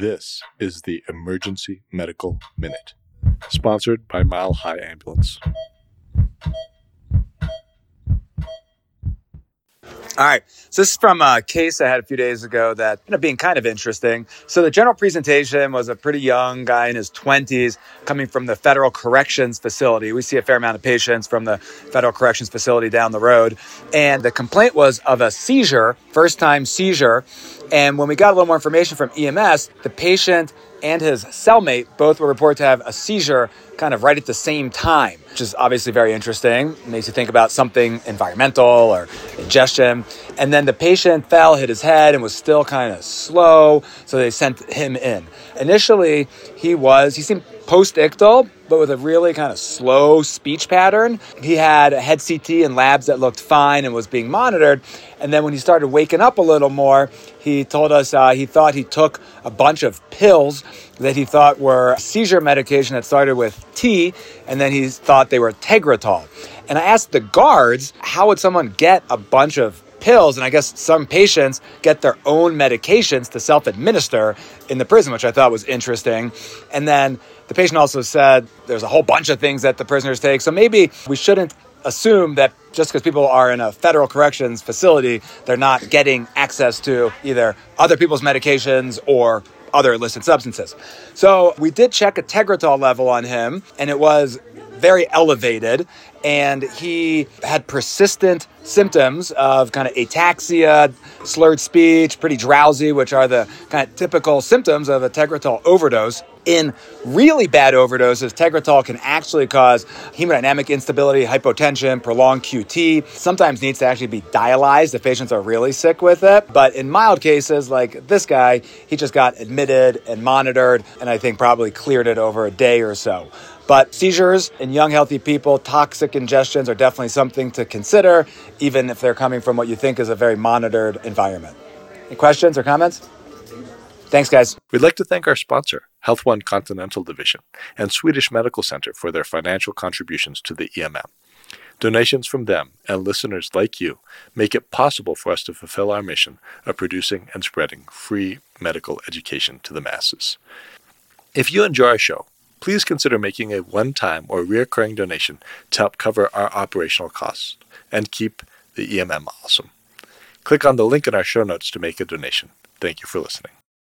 This is the Emergency Medical Minute, sponsored by Mile High Ambulance. All right. So this is from a case I had a few days ago that ended up being kind of interesting. So the general presentation was a pretty young guy in his 20s coming from the Federal Corrections Facility. We see a fair amount of patients from the Federal Corrections Facility down the road. And the complaint was of a seizure, first time seizure. And when we got a little more information from EMS, the patient and his cellmate both were reported to have a seizure kind of right at the same time, which is obviously very interesting. It makes you think about something environmental or ingestion. And then the patient fell, hit his head, and was still kind of slow, so they sent him in. Initially, he was, he seemed post ictal, but with a really kind of slow speech pattern. He had a head CT and labs that looked fine and was being monitored. And then when he started waking up a little more, he told us uh, he thought he took a bunch of pills that he thought were seizure medication that started with T, and then he thought they were Tegretol. And I asked the guards, how would someone get a bunch of pills, and I guess some patients get their own medications to self administer in the prison, which I thought was interesting. And then the patient also said there's a whole bunch of things that the prisoners take. So maybe we shouldn't assume that just because people are in a federal corrections facility, they're not getting access to either other people's medications or other illicit substances. So we did check a Tegretol level on him, and it was very elevated. And he had persistent symptoms of kind of ataxia, slurred speech, pretty drowsy, which are the kind of typical symptoms of a Tegretol overdose. In really bad overdoses, Tegretol can actually cause hemodynamic instability, hypotension, prolonged QT. Sometimes needs to actually be dialyzed if patients are really sick with it. But in mild cases, like this guy, he just got admitted and monitored, and I think probably cleared it over a day or so. But seizures in young, healthy people, toxic ingestions are definitely something to consider, even if they're coming from what you think is a very monitored environment. Any questions or comments? Thanks, guys. We'd like to thank our sponsor, Health One Continental Division, and Swedish Medical Center for their financial contributions to the EMM. Donations from them and listeners like you make it possible for us to fulfill our mission of producing and spreading free medical education to the masses. If you enjoy our show, please consider making a one time or recurring donation to help cover our operational costs and keep the EMM awesome. Click on the link in our show notes to make a donation. Thank you for listening.